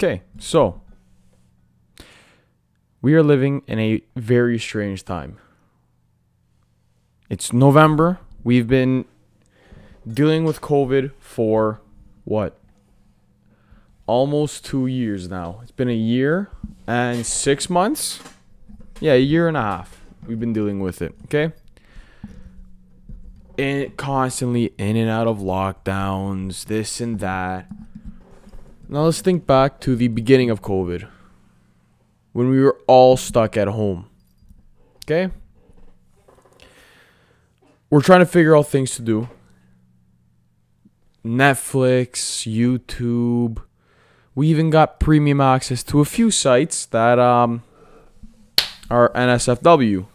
Okay, so we are living in a very strange time. It's November. We've been dealing with COVID for what? Almost two years now. It's been a year and six months. Yeah, a year and a half. We've been dealing with it. Okay. And constantly in and out of lockdowns, this and that. Now let's think back to the beginning of COVID when we were all stuck at home. Okay? We're trying to figure out things to do. Netflix, YouTube. We even got premium access to a few sites that um, are NSFW.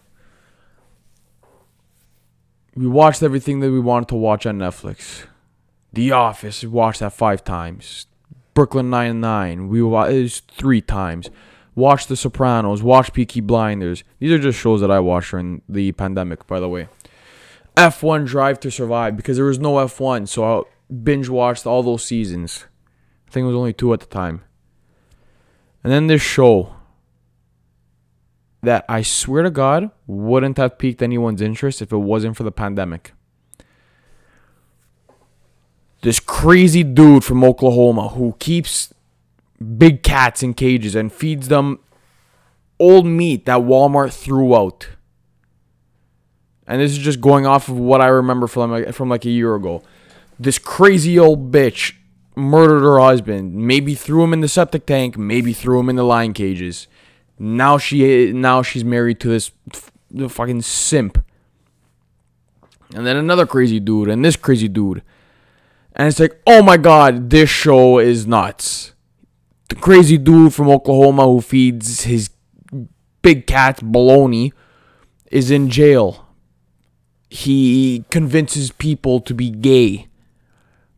We watched everything that we wanted to watch on Netflix. The Office, we watched that five times. Brooklyn Nine Nine, we watched three times. Watched The Sopranos, watched Peaky Blinders. These are just shows that I watched during the pandemic, by the way. F1 Drive to Survive because there was no F1, so I binge watched all those seasons. I think it was only two at the time. And then this show that I swear to God wouldn't have piqued anyone's interest if it wasn't for the pandemic. This crazy dude from Oklahoma who keeps big cats in cages and feeds them old meat that Walmart threw out. And this is just going off of what I remember from like, from like a year ago. This crazy old bitch murdered her husband. Maybe threw him in the septic tank. Maybe threw him in the lion cages. Now she now she's married to this fucking simp. And then another crazy dude and this crazy dude. And it's like, oh my god, this show is nuts. The crazy dude from Oklahoma who feeds his big cat baloney is in jail. He convinces people to be gay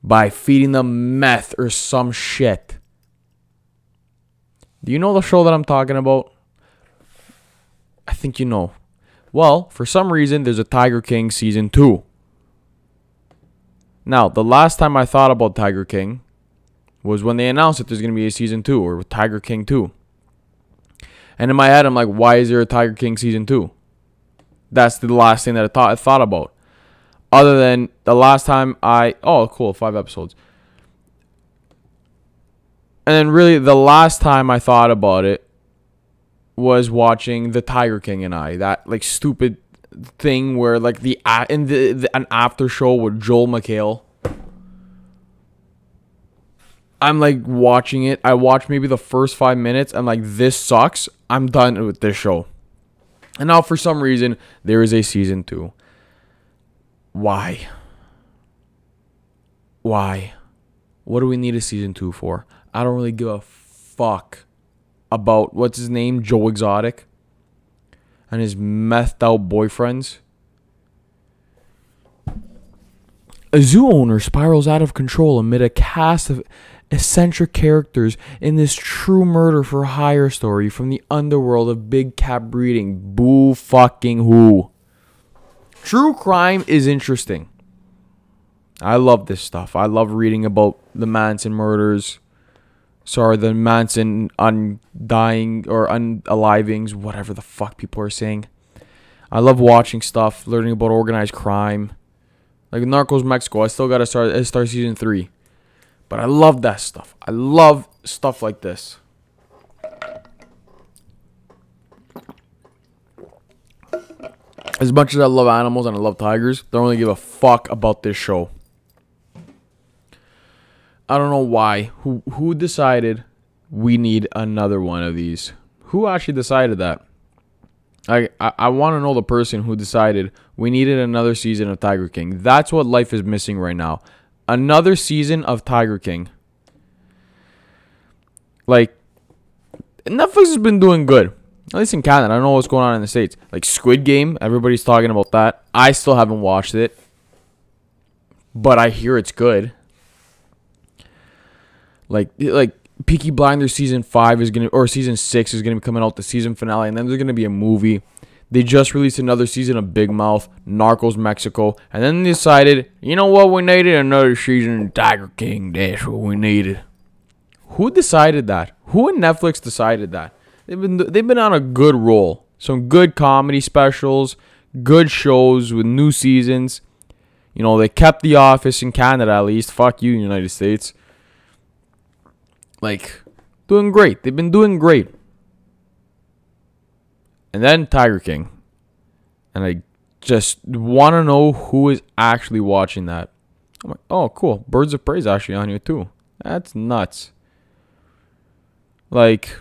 by feeding them meth or some shit. Do you know the show that I'm talking about? I think you know. Well, for some reason, there's a Tiger King season 2. Now, the last time I thought about Tiger King was when they announced that there's going to be a season 2 or Tiger King 2. And in my head, I'm like, why is there a Tiger King season 2? That's the last thing that I thought I thought about. Other than the last time I oh cool, five episodes. And then really the last time I thought about it was watching The Tiger King and I. That like stupid thing where like the in the, the an after show with Joel McHale. I'm like watching it. I watched maybe the first five minutes. I'm like, this sucks. I'm done with this show. And now for some reason there is a season two. Why? Why? What do we need a season two for? I don't really give a fuck about what's his name, Joe Exotic, and his methed out boyfriends. A zoo owner spirals out of control amid a cast of eccentric characters in this true murder for hire story from the underworld of big cat breeding. Boo fucking who. True crime is interesting. I love this stuff. I love reading about the Manson murders. Sorry, the Manson undying or unalivings, whatever the fuck people are saying. I love watching stuff, learning about organized crime. Like Narcos Mexico, I still gotta start start season three. But I love that stuff. I love stuff like this. As much as I love animals and I love tigers, don't really give a fuck about this show. I don't know why. Who who decided we need another one of these? Who actually decided that? I I, I want to know the person who decided we needed another season of Tiger King. That's what life is missing right now. Another season of Tiger King. Like Netflix has been doing good. At least in Canada. I don't know what's going on in the States. Like Squid Game, everybody's talking about that. I still haven't watched it. But I hear it's good. Like like Peaky Blinders season five is gonna or season six is gonna be coming out the season finale, and then there's gonna be a movie. They just released another season of Big Mouth, Narcos Mexico, and then they decided, you know what, we needed another season of Tiger King. That's what we needed. Who decided that? Who in Netflix decided that? They've been they've been on a good roll. Some good comedy specials, good shows with new seasons. You know, they kept The Office in Canada at least. Fuck you, United States. Like, doing great. They've been doing great. And then Tiger King. And I just want to know who is actually watching that. I'm like, oh, cool. Birds of Prey is actually on here too. That's nuts. Like,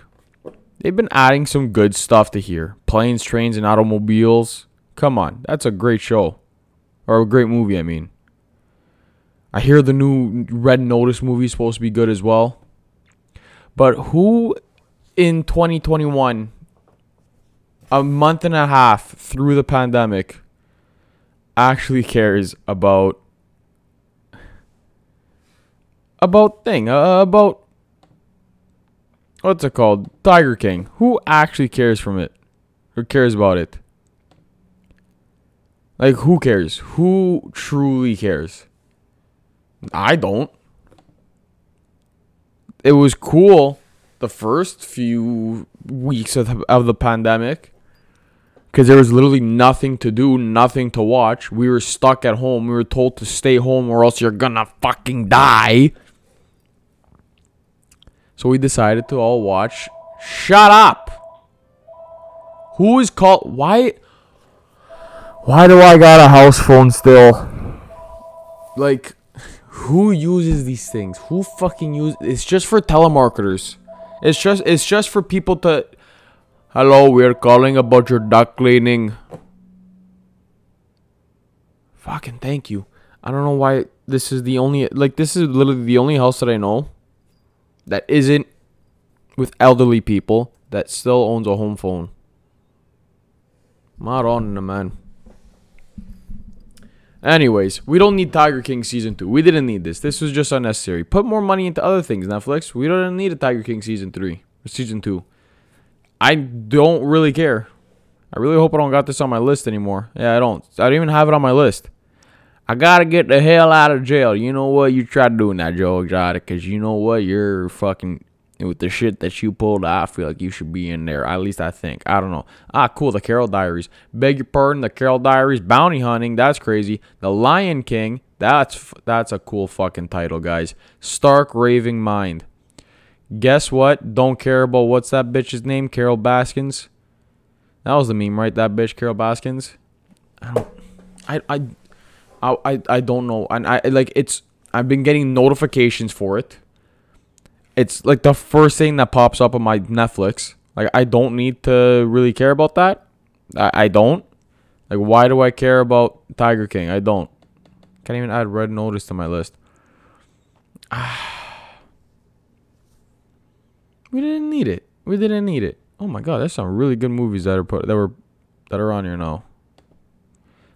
they've been adding some good stuff to here. Planes, trains, and automobiles. Come on, that's a great show. Or a great movie, I mean. I hear the new Red Notice movie is supposed to be good as well. But who in 2021, a month and a half through the pandemic, actually cares about about thing uh, about what's it called? Tiger king. Who actually cares from it? Or cares about it? Like who cares? Who truly cares? I don't it was cool the first few weeks of the, of the pandemic because there was literally nothing to do, nothing to watch. We were stuck at home. We were told to stay home or else you're gonna fucking die. So we decided to all watch. Shut up. Who is called? Why? Why do I got a house phone still? Like, who uses these things? Who fucking use? It's just for telemarketers. It's just it's just for people to Hello, we are calling about your duct cleaning. Fucking thank you. I don't know why this is the only like this is literally the only house that I know that isn't with elderly people that still owns a home phone. Not on the man. Anyways, we don't need Tiger King season two. We didn't need this. This was just unnecessary. Put more money into other things, Netflix. We don't need a Tiger King season three or season two. I don't really care. I really hope I don't got this on my list anymore. Yeah, I don't. I don't even have it on my list. I gotta get the hell out of jail. You know what? You tried doing that, Joe Exotic, because you know what? You're fucking with the shit that you pulled. I feel like you should be in there. At least I think. I don't know. Ah, cool. The Carol Diaries. Beg your pardon. The Carol Diaries. Bounty hunting. That's crazy. The Lion King. That's that's a cool fucking title, guys. Stark Raving Mind. Guess what? Don't care about what's that bitch's name? Carole Baskins. That was the meme, right? That bitch, Carole Baskins. I don't. I I I I don't know. And I like it's. I've been getting notifications for it. It's like the first thing that pops up on my Netflix. Like I don't need to really care about that. I, I don't. Like why do I care about Tiger King? I don't. Can't even add red notice to my list. We didn't need it. We didn't need it. Oh my god, there's some really good movies that are put that were that are on here now.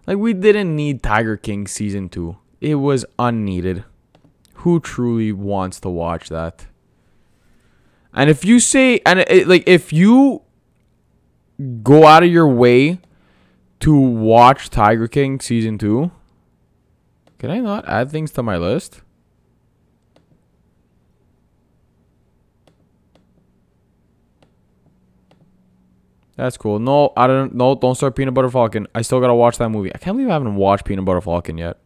Like we didn't need Tiger King season 2. It was unneeded. Who truly wants to watch that? And if you say and it, like if you go out of your way to watch Tiger King season 2, can I not add things to my list? That's cool. No, I don't. No, don't start Peanut Butter Falcon. I still gotta watch that movie. I can't believe I haven't watched Peanut Butter Falcon yet.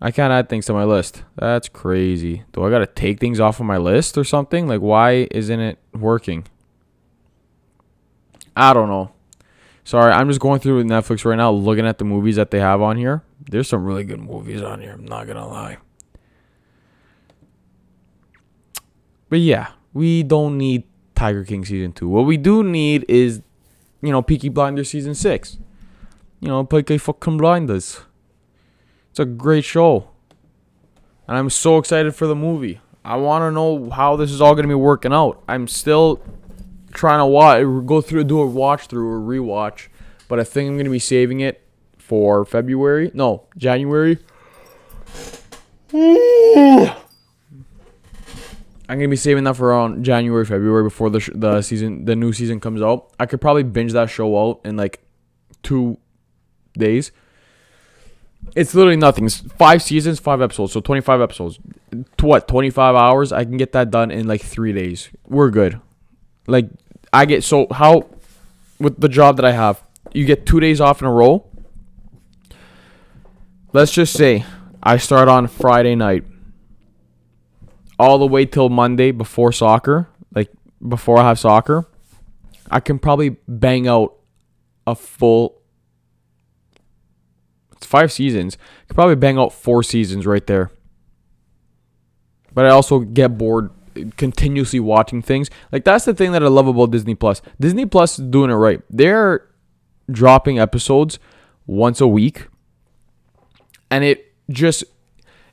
I can't add things to my list. That's crazy. Do I gotta take things off of my list or something? Like, why isn't it working? I don't know. Sorry, I'm just going through Netflix right now, looking at the movies that they have on here. There's some really good movies on here. I'm not gonna lie. But yeah, we don't need Tiger King season two. What we do need is, you know, Peaky Blinders season six. You know, Peaky fucking Blinders. It's a great show. And I'm so excited for the movie. I want to know how this is all going to be working out. I'm still trying to watch, go through, do a watch through or rewatch. But I think I'm going to be saving it for February. No, January. I'm gonna be saving that for around January, February before the sh- the season, the new season comes out. I could probably binge that show out in like two days. It's literally nothing. It's five seasons, five episodes, so 25 episodes. To what? 25 hours? I can get that done in like three days. We're good. Like I get so how with the job that I have, you get two days off in a row. Let's just say I start on Friday night, all the way till Monday before soccer, like before I have soccer. I can probably bang out a full. It's five seasons. Could probably bang out four seasons right there. But I also get bored continuously watching things. Like that's the thing that I love about Disney Plus. Disney Plus is doing it right. They're dropping episodes once a week. And it just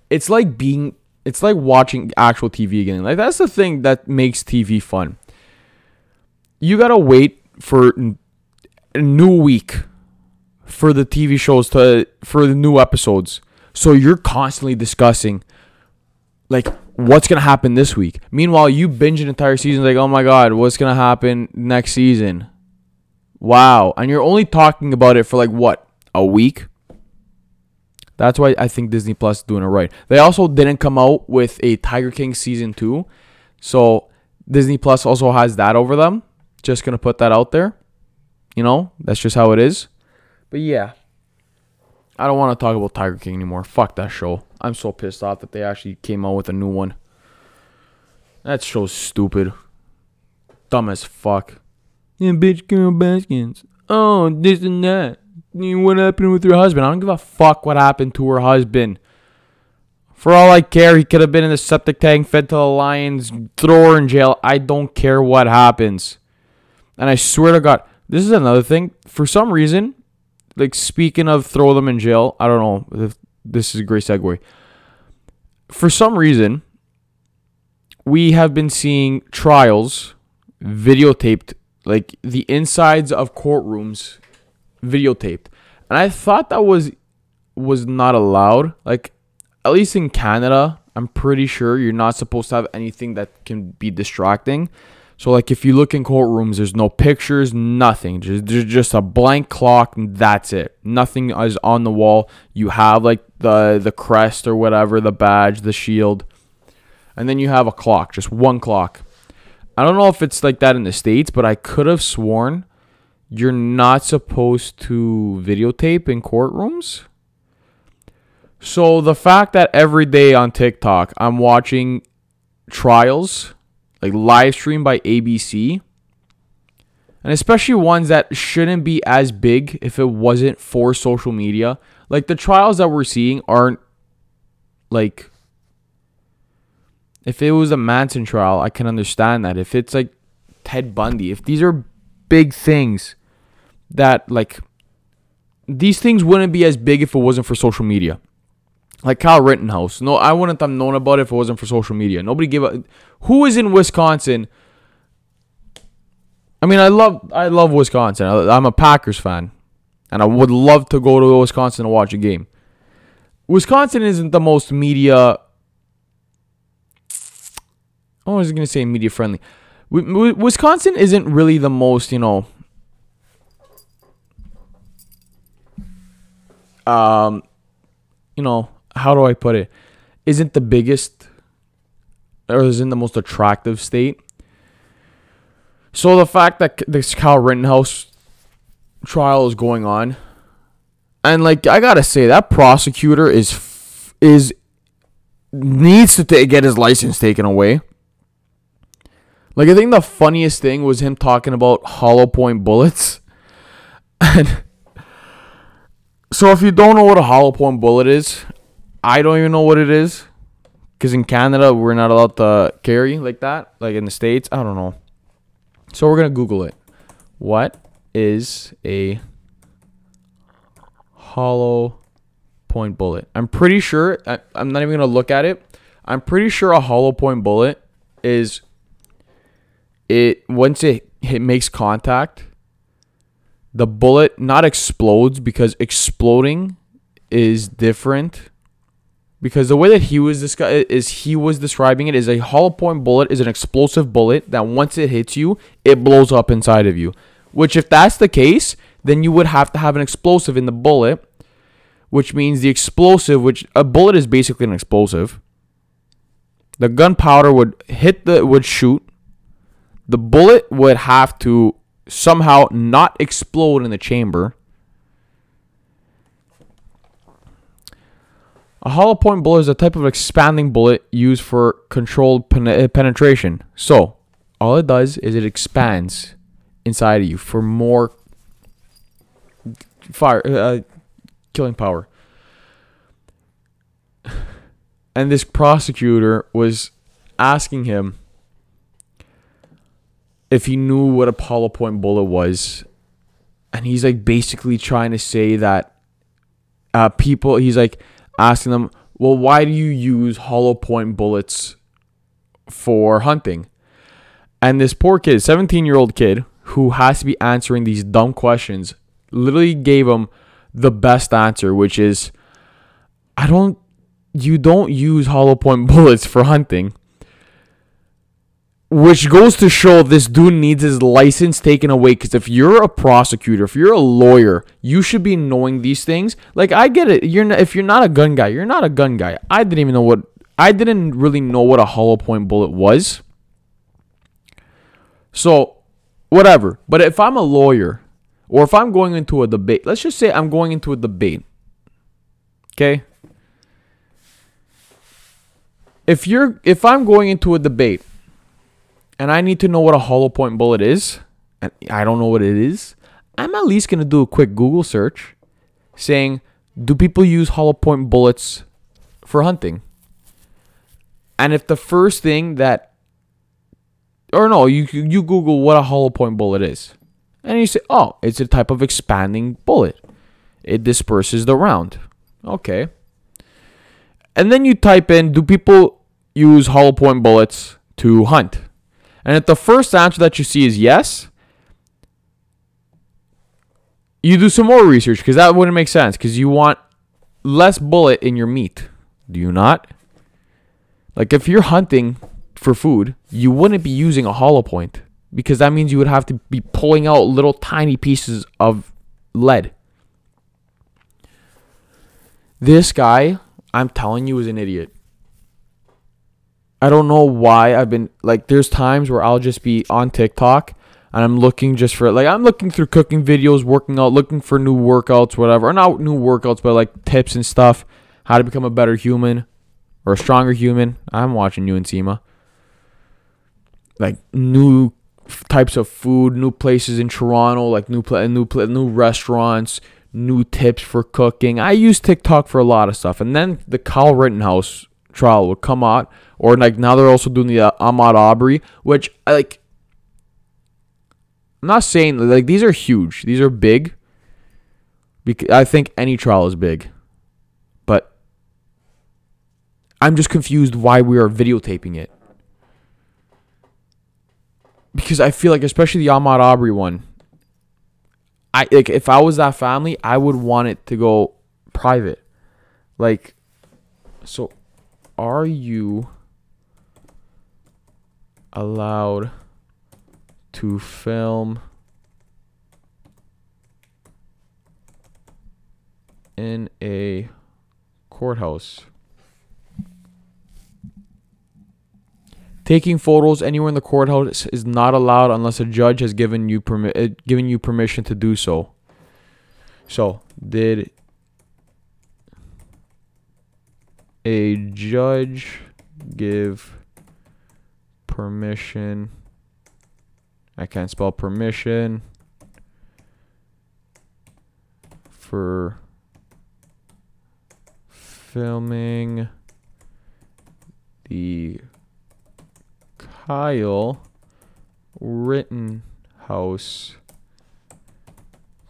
it's like being it's like watching actual TV again. Like that's the thing that makes TV fun. You got to wait for a new week for the TV shows to for the new episodes. So you're constantly discussing like what's gonna happen this week. Meanwhile, you binge an entire season like, oh my god, what's gonna happen next season? Wow, and you're only talking about it for like what a week. That's why I think Disney Plus is doing it right. They also didn't come out with a Tiger King season two, so Disney Plus also has that over them. Just gonna put that out there. You know, that's just how it is. But yeah, I don't want to talk about Tiger King anymore. Fuck that show. I'm so pissed off that they actually came out with a new one. That show's stupid. Dumb as fuck. Yeah, bitch, Carole Baskins. Oh, this and that. What happened with your husband? I don't give a fuck what happened to her husband. For all I care, he could have been in the septic tank, fed to the lions, throw her in jail. I don't care what happens. And I swear to God, this is another thing. For some reason, like speaking of throw them in jail, I don't know if this is a great segue. For some reason, we have been seeing trials videotaped, like the insides of courtrooms videotaped. And I thought that was was not allowed. Like at least in Canada, I'm pretty sure you're not supposed to have anything that can be distracting. So like if you look in courtrooms, there's no pictures, nothing. Just there's just a blank clock and that's it. Nothing is on the wall. You have like the the crest or whatever, the badge, the shield. And then you have a clock, just one clock. I don't know if it's like that in the States, but I could have sworn you're not supposed to videotape in courtrooms. So the fact that every day on TikTok I'm watching trials like live streamed by ABC, and especially ones that shouldn't be as big if it wasn't for social media. Like the trials that we're seeing aren't like if it was a Manson trial, I can understand that. If it's like Ted Bundy, if these are big things that like these things wouldn't be as big if it wasn't for social media like Kyle Rittenhouse. No, I wouldn't have known about it if it wasn't for social media. Nobody gave a who is in Wisconsin. I mean, I love I love Wisconsin. I'm a Packers fan, and I would love to go to Wisconsin to watch a game. Wisconsin isn't the most media. Oh, I was to say media friendly. Wisconsin isn't really the most, you know, um, you know, how do I put it? Isn't the biggest or isn't the most attractive state. So the fact that this Kyle Rittenhouse trial is going on, and like I gotta say, that prosecutor is is needs to get his license taken away. Like I think the funniest thing was him talking about hollow point bullets, and so if you don't know what a hollow point bullet is, I don't even know what it is. Because in Canada, we're not allowed to carry like that. Like in the States, I don't know. So we're to Google it. What is a hollow point bullet? I'm pretty sure, I, I'm not even to look at it. I'm pretty sure a hollow point bullet is it once it, it makes contact the bullet not explodes because exploding is different because the way that he was discuss- is he was describing it is a hollow point bullet is an explosive bullet that once it hits you, it blows up inside of you. Which if that's the case, then you would have to have an explosive in the bullet, which means the explosive, which a bullet is basically an explosive. The gunpowder would hit the would shoot. The bullet would have to somehow not explode in the chamber. A hollow point bullet is a type of expanding bullet used for controlled pen- uh, penetration. So, all it does is it expands inside of you for more fire uh, killing power. And this prosecutor was asking him if he knew what a hollow point bullet was. And he's like basically trying to say that uh, people, he's like asking them, well, why do you use hollow point bullets for hunting? And this poor kid, 17 year old kid, who has to be answering these dumb questions, literally gave him the best answer, which is, I don't, you don't use hollow point bullets for hunting. Which goes to show this dude needs his license taken away. Because if you're a prosecutor, if you're a lawyer, you should be knowing these things. Like I get it. You're not, if you're not a gun guy, you're not a gun guy. I didn't even know what I didn't really know what a hollow point bullet was. So, whatever. But if I'm a lawyer, or if I'm going into a debate, let's just say I'm going into a debate. Okay? If you're if I'm going into a debate and I need to know what a hollow point bullet is, and I don't know what it is, I'm at least gonna do a quick Google search saying, do people use hollow point bullets for hunting? And if the first thing that or no, you you Google what a hollow point bullet is. And you say, oh, it's a type of expanding bullet. It disperses the round. Okay. And then you type in, do people use hollow point bullets to hunt? And if the first answer that you see is yes, you do some more research because that wouldn't make sense because you want less bullet in your meat. Do you not? Like if you're hunting for food, you wouldn't be using a hollow point because that means you would have to be pulling out little tiny pieces of lead. This guy, I'm telling you, is an idiot. I don't know why I've been like there's times where I'll just be on TikTok and I'm looking just for like I'm looking through cooking videos, working out, looking for new workouts, whatever. Or not new workouts, but like tips and stuff, how to become a better human or a stronger human. I'm watching you and Sema. Like new types of food, new places in Toronto, like new pla- new pla- new restaurants, new tips for cooking. I use TikTok for a lot of stuff. And then the Kyle Rittenhouse trial will come out or like now they're also doing the uh, Ahmaud Arbery, which I like I'm not saying like these are huge. These are big. Because I think any trial is big. But I'm just confused why we are videotaping it. Because I feel like especially the Ahmaud Arbery one, I like if I was that family, I would want it to go private. Like so are you allowed to film in a courthouse. Taking photos anywhere in the courthouse is not allowed unless a judge has given you permi- uh, given you permission to do so. So, did a judge give permission. I can't spell permission for filming the Kyle Rittenhouse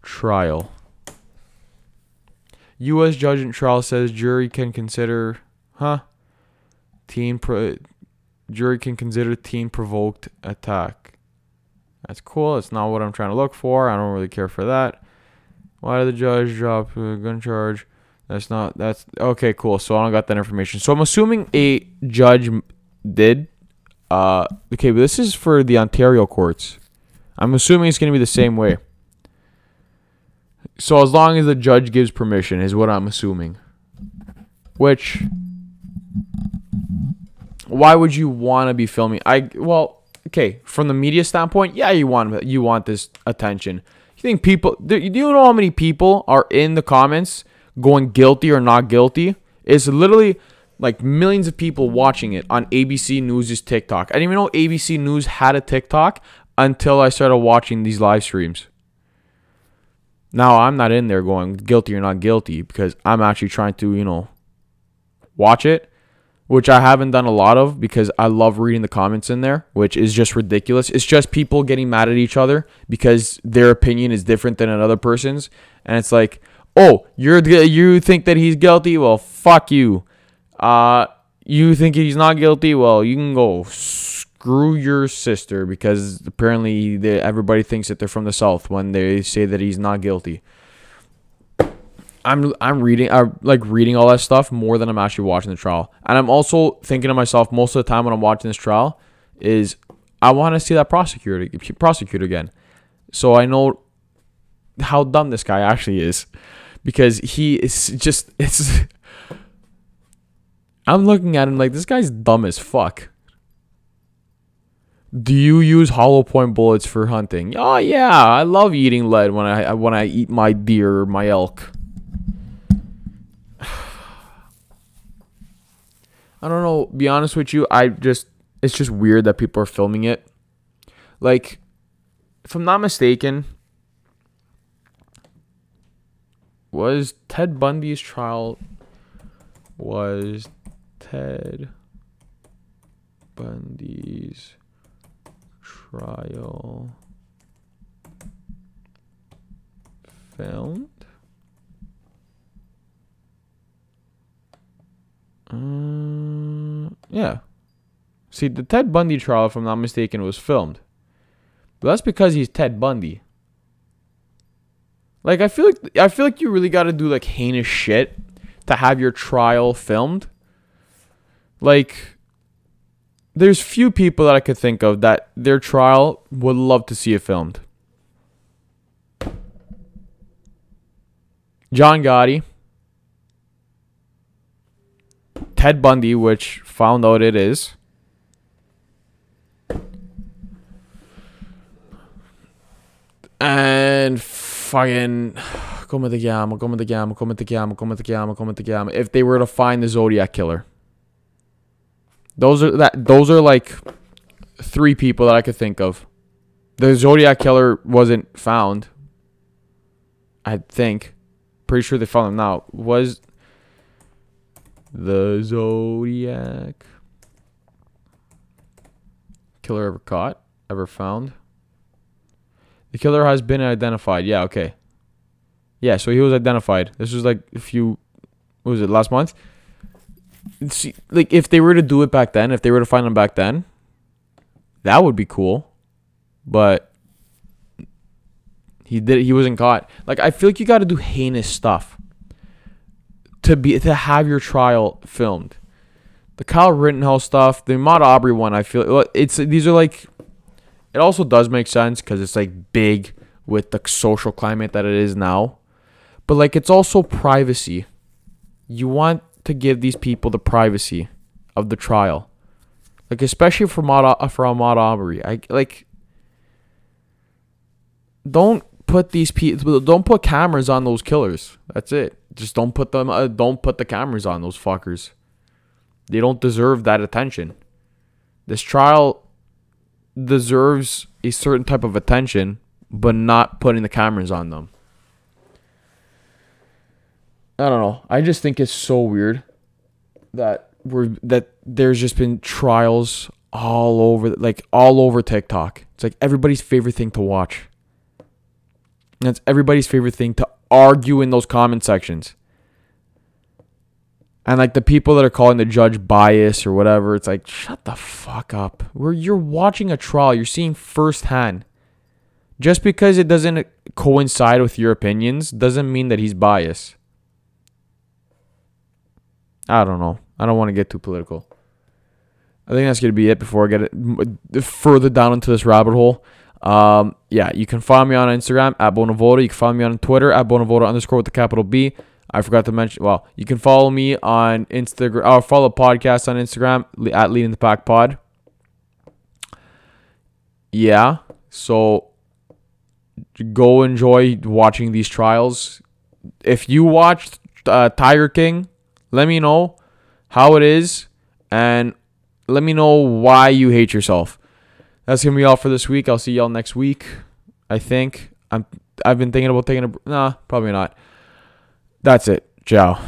trial. U.S. judge in trial says jury can consider, huh? Teen pro- jury can consider teen provoked attack. That's cool. It's not what I'm trying to look for. I don't really care for that. Why did the judge drop a gun charge? That's not. That's okay. Cool. So I don't got that information. So I'm assuming a judge did. Uh, okay, but this is for the Ontario courts. I'm assuming it's gonna be the same way. So as long as the judge gives permission is what I'm assuming. Which why would you want to be filming? I well, okay, from the media standpoint, yeah, you want you want this attention. You think people do you know how many people are in the comments going guilty or not guilty? It's literally like millions of people watching it on ABC News' TikTok. I didn't even know ABC News had a TikTok until I started watching these live streams. Now I'm not in there going guilty or not guilty because I'm actually trying to, you know, watch it, which I haven't done a lot of because I love reading the comments in there, which is just ridiculous. It's just people getting mad at each other because their opinion is different than another person's, and it's like, "Oh, you're you think that he's guilty? Well, fuck you." Uh you think he's not guilty? Well, you can go screw your sister because apparently they, everybody thinks that they're from the south when they say that he's not guilty. I'm I'm reading I like reading all that stuff more than I'm actually watching the trial. And I'm also thinking to myself most of the time when I'm watching this trial is I want to see that prosecutor prosecute again. So I know how dumb this guy actually is because he is just it's I'm looking at him like this guy's dumb as fuck. Do you use hollow point bullets for hunting? Oh yeah, I love eating lead when I when I eat my deer or my elk. Don't know. Be honest with you, I just it's just weird that people are filming it. Like, if I'm not mistaken, was Ted Bundy's trial was Ted Bundy's trial filmed? Uh, yeah. See, the Ted Bundy trial, if I'm not mistaken, was filmed. But that's because he's Ted Bundy. Like I feel like I feel like you really got to do like heinous shit to have your trial filmed. Like there's few people that I could think of that their trial would love to see it filmed. John Gotti, Ted Bundy, which found out it is. And fucking come the gamma, come the gamma, come the gamma, come the gamma, come the gamma. If they were to find the Zodiac killer. Those are that those are like three people that I could think of. The Zodiac killer wasn't found. I think. Pretty sure they found him now. Was the Zodiac killer ever caught? Ever found? The killer has been identified. Yeah, okay. Yeah, so he was identified. This was like a few what was it, last month? see, like if they were to do it back then, if they were to find him back then, that would be cool. But he did. He wasn't caught. Like I feel like you got to do heinous stuff to be to have your trial filmed. The Kyle Rittenhouse stuff, the Ahmaud Arbery one, I feel it's these are like. It also does make sense because it's like big with the social climate that it is now, but like it's also privacy. You want to give these people the privacy of the trial. Like especially for Ahmaud, for Ahmaud Arbery. I like don't put these people don't put cameras on those killers. That's it. Just don't put them uh, don't put the cameras on those fuckers. They don't deserve that attention. This trial deserves a certain type of attention, but not putting the cameras on them. I don't know. I just think it's so weird that we're that there's just been trials all over like all over TikTok. It's like everybody's favorite thing to watch. It's everybody's favorite thing to argue in those comment sections. And like the people that are calling the judge bias or whatever, it's like shut the fuck up. Where you're watching a trial, you're seeing firsthand. Just because it doesn't coincide with your opinions doesn't mean that he's biased. I don't know. I don't want to get too political. I think that's going to be it before I get it further down into this rabbit hole. Um, yeah, you can follow me on Instagram at Bonavoda. You can follow me on Twitter at Bonavoda underscore with the capital B. I forgot to mention. Well, you can follow me on Instagram or follow podcast on Instagram at Leading the Pack Pod. Yeah, so go enjoy watching these trials. If you watched uh, Tiger King, let me know how it is and let me know why you hate yourself. That's gonna be all for this week. I'll see y'all next week. I think I'm. I've been thinking about taking a. Nah, probably not. That's it. Ciao.